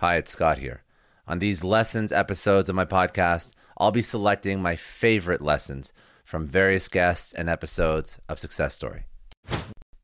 Hi, it's Scott here. On these lessons episodes of my podcast, I'll be selecting my favorite lessons from various guests and episodes of Success Story.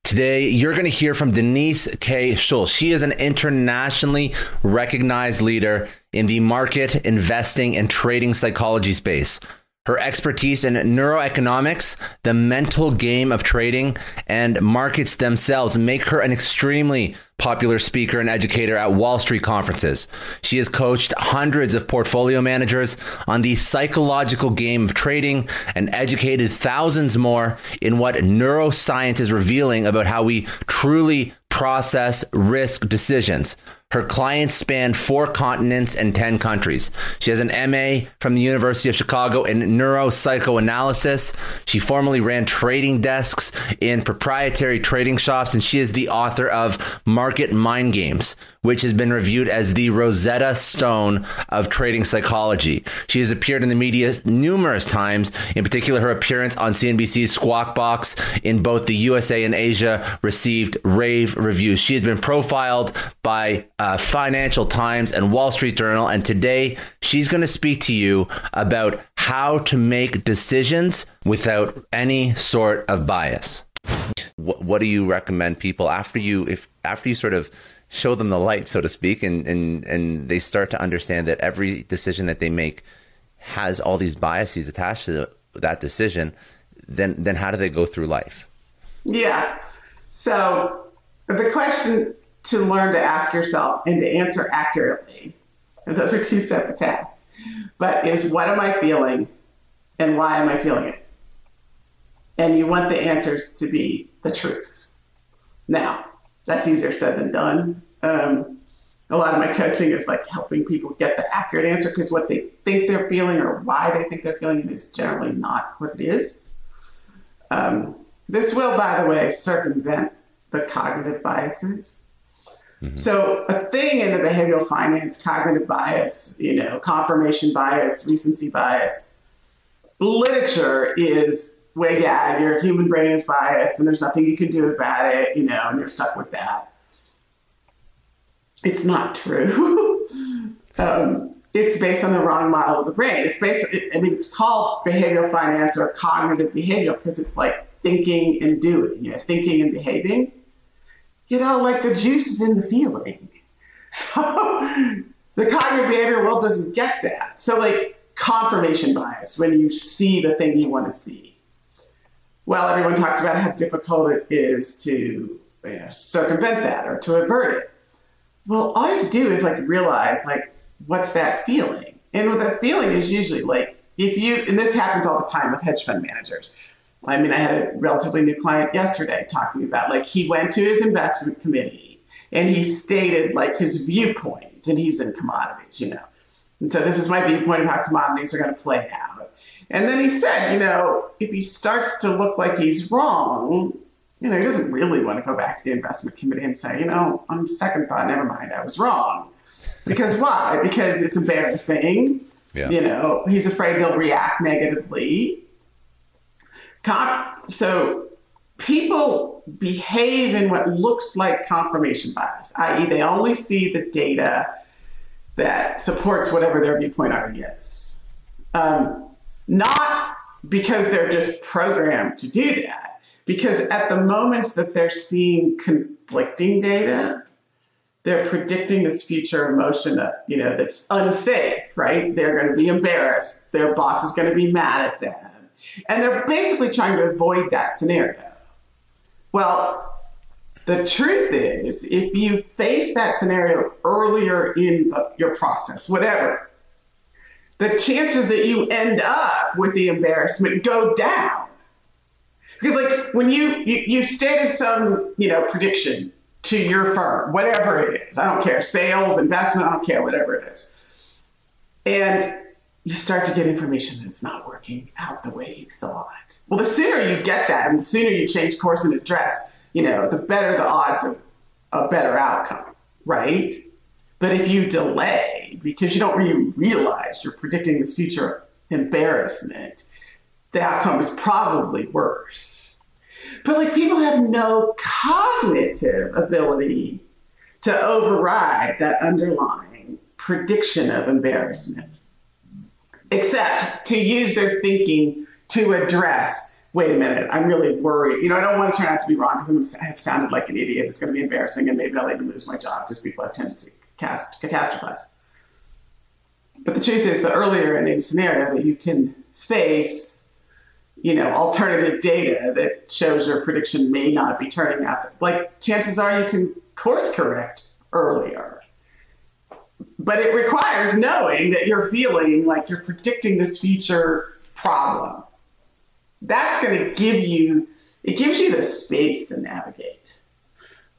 Today, you're going to hear from Denise K. Shull. She is an internationally recognized leader in the market, investing, and trading psychology space. Her expertise in neuroeconomics, the mental game of trading, and markets themselves make her an extremely popular speaker and educator at Wall Street conferences. She has coached hundreds of portfolio managers on the psychological game of trading and educated thousands more in what neuroscience is revealing about how we truly process risk decisions. Her clients span four continents and 10 countries. She has an MA from the University of Chicago in neuropsychoanalysis. She formerly ran trading desks in proprietary trading shops, and she is the author of Market Mind Games, which has been reviewed as the Rosetta Stone of trading psychology. She has appeared in the media numerous times, in particular, her appearance on CNBC's Squawk Box in both the USA and Asia received rave reviews. She has been profiled by uh, Financial Times and Wall Street Journal, and today she's going to speak to you about how to make decisions without any sort of bias. What, what do you recommend people after you if after you sort of show them the light, so to speak, and, and, and they start to understand that every decision that they make has all these biases attached to that decision, then, then how do they go through life? Yeah. So the question to learn to ask yourself and to answer accurately, and those are two separate tasks, but is what am I feeling and why am I feeling it? And you want the answers to be the truth. Now, that's easier said than done. Um, a lot of my coaching is like helping people get the accurate answer because what they think they're feeling or why they think they're feeling it is generally not what it is. Um, this will, by the way, circumvent the cognitive biases. Mm-hmm. So, a thing in the behavioral finance, cognitive bias, you know, confirmation bias, recency bias, literature is well, yeah, your human brain is biased and there's nothing you can do about it, you know, and you're stuck with that. It's not true. um, it's based on the wrong model of the brain. It's based, I mean, it's called behavioral finance or cognitive behavior because it's like thinking and doing, you know, thinking and behaving. You know, like the juice is in the feeling. So the cognitive behavior world doesn't get that. So, like confirmation bias, when you see the thing you want to see well, everyone talks about how difficult it is to you know, circumvent that or to avert it. Well, all you have to do is like realize like what's that feeling, and what that feeling is usually like if you and this happens all the time with hedge fund managers. I mean, I had a relatively new client yesterday talking about like he went to his investment committee and he stated like his viewpoint, and he's in commodities, you know. And so this is my viewpoint of how commodities are going to play out. And then he said, you know, if he starts to look like he's wrong, you know, he doesn't really want to go back to the investment committee and say, you know, on second thought, never mind, I was wrong. Because why? Because it's embarrassing. Yeah. You know, he's afraid they'll react negatively. So people behave in what looks like confirmation bias, i.e., they only see the data that supports whatever their viewpoint already is. Um, not because they're just programmed to do that, Because at the moments that they're seeing conflicting data, they're predicting this future emotion that, you know, that's unsafe, right? They're going to be embarrassed. Their boss is going to be mad at them. And they're basically trying to avoid that scenario. Well, the truth is, if you face that scenario earlier in the, your process, whatever, the chances that you end up with the embarrassment go down. Because like when you, you you stated some you know prediction to your firm, whatever it is, I don't care, sales, investment, I don't care, whatever it is, and you start to get information that's not working out the way you thought. Well, the sooner you get that, and the sooner you change course and address, you know, the better the odds of a better outcome, right? But if you delay because you don't really realize you're predicting this future embarrassment, the outcome is probably worse. But like people have no cognitive ability to override that underlying prediction of embarrassment, except to use their thinking to address wait a minute, I'm really worried. You know, I don't want to turn out to be wrong because I have sounded like an idiot. It's going to be embarrassing and maybe I'll even lose my job because people have tendency cast, catastrophize. But the truth is, the earlier in a scenario that you can face, you know, alternative data that shows your prediction may not be turning out, like chances are you can course correct earlier. But it requires knowing that you're feeling like you're predicting this future problem. That's going to give you, it gives you the space to navigate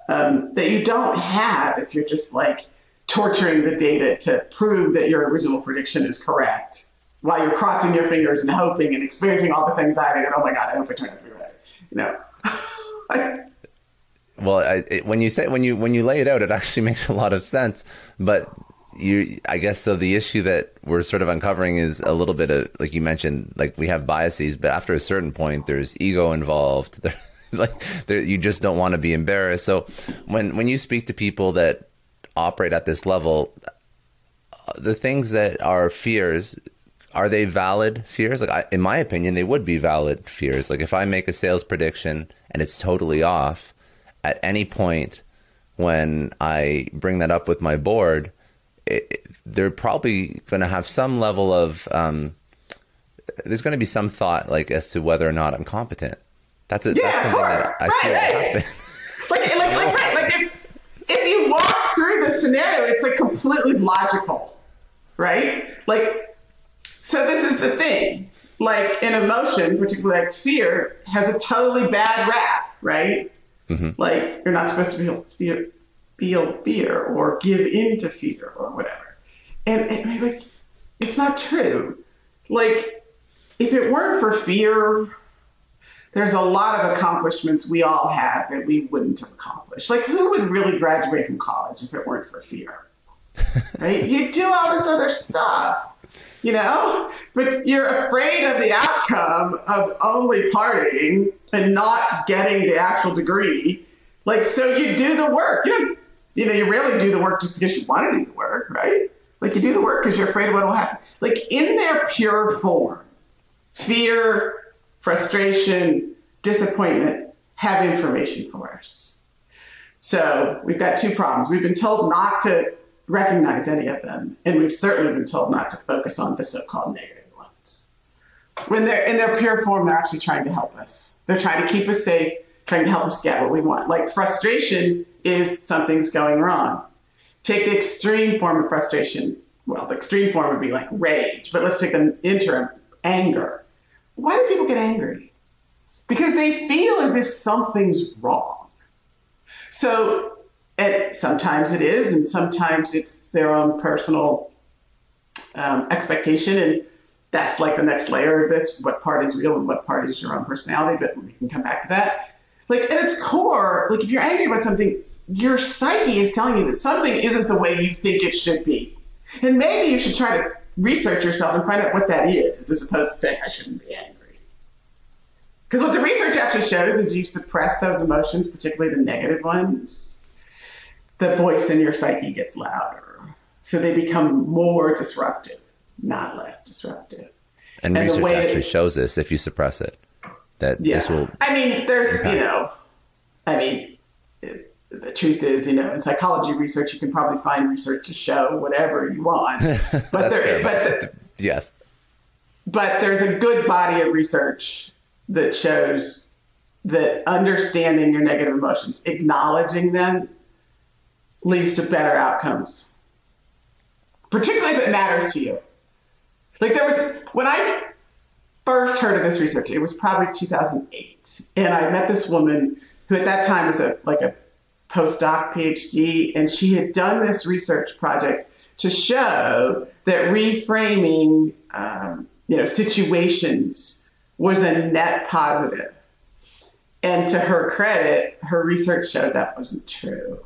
um, that you don't have if you're just like, torturing the data to prove that your original prediction is correct while you're crossing your fingers and hoping and experiencing all this anxiety that, oh my God, I hope it turned out to be right. You know? well, I, it, when you say, when you, when you lay it out, it actually makes a lot of sense, but you, I guess, so the issue that we're sort of uncovering is a little bit of, like you mentioned, like we have biases, but after a certain point, there's ego involved. There, like there, you just don't want to be embarrassed. So when, when you speak to people that operate at this level, the things that are fears are they valid fears? Like, I, in my opinion, they would be valid fears. Like, if I make a sales prediction and it's totally off, at any point when I bring that up with my board, it, it, they're probably going to have some level of um, there's going to be some thought like as to whether or not I'm competent. That's a, yeah, that's something that I right, feel right. happens. like, like, like, right, like if, if you walk scenario, it's like completely logical, right? Like, so this is the thing. Like an emotion, particularly like fear, has a totally bad rap, right? Mm-hmm. Like you're not supposed to feel fear, feel fear or give in to fear or whatever. And, and like, it's not true. Like, if it weren't for fear there's a lot of accomplishments we all have that we wouldn't have accomplished. Like, who would really graduate from college if it weren't for fear? right? You do all this other stuff, you know, but you're afraid of the outcome of only partying and not getting the actual degree. Like, so you do the work. You know, you know, you rarely do the work just because you want to do the work, right? Like, you do the work because you're afraid of what will happen. Like, in their pure form, fear, frustration, disappointment have information for us. So we've got two problems. We've been told not to recognize any of them, and we've certainly been told not to focus on the so called negative ones. When they're in their pure form, they're actually trying to help us. They're trying to keep us safe, trying to help us get what we want. Like frustration is something's going wrong. Take the extreme form of frustration. Well, the extreme form would be like rage, but let's take the interim anger. Why do people get angry? Because they feel as if something's wrong. So, and sometimes it is, and sometimes it's their own personal um, expectation. And that's like the next layer of this what part is real and what part is your own personality, but we can come back to that. Like, at its core, like if you're angry about something, your psyche is telling you that something isn't the way you think it should be. And maybe you should try to research yourself and find out what that is, as opposed to saying, I shouldn't be angry. Because what the research actually shows is you suppress those emotions, particularly the negative ones, the voice in your psyche gets louder. So they become more disruptive, not less disruptive. And, and research actually shows this if you suppress it. that Yeah. this will I mean, there's, Okay. you know, I mean, it, the truth is, you know, in psychology research, you can probably find research to show whatever you want. But That's there, but the, yes. but there's a good body of research that shows that understanding your negative emotions, acknowledging them, leads to better outcomes. Particularly if it matters to you. Like there was when I first heard of this research, it was probably 2008, and I met this woman who at that time was a like a postdoc PhD, and she had done this research project to show that reframing, um, you know, situations was a net positive. And to her credit, her research showed that wasn't true.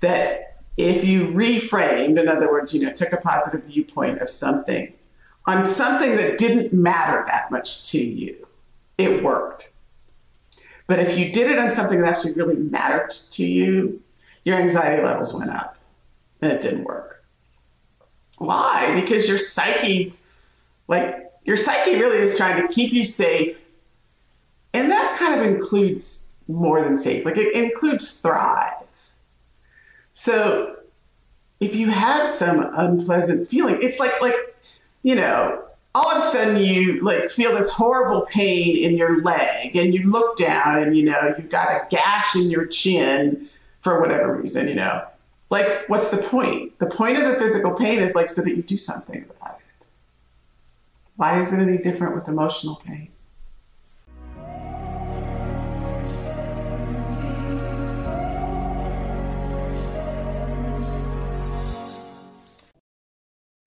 That if you reframed, in other words, you know, took a positive viewpoint of something on something that didn't matter that much to you, it worked. But if you did it on something that actually really mattered to you, your anxiety levels went up and it didn't work. Why? Because your psyche's like your psyche really is trying to keep you safe. And that kind of includes more than safe. Like it includes thrive. So if you have some unpleasant feeling, it's like like you know, all of a sudden you like feel this horrible pain in your leg and you look down and you know you've got a gash in your chin for whatever reason, you know. Like what's the point? The point of the physical pain is like so that you do something about it. Why is it any different with emotional pain?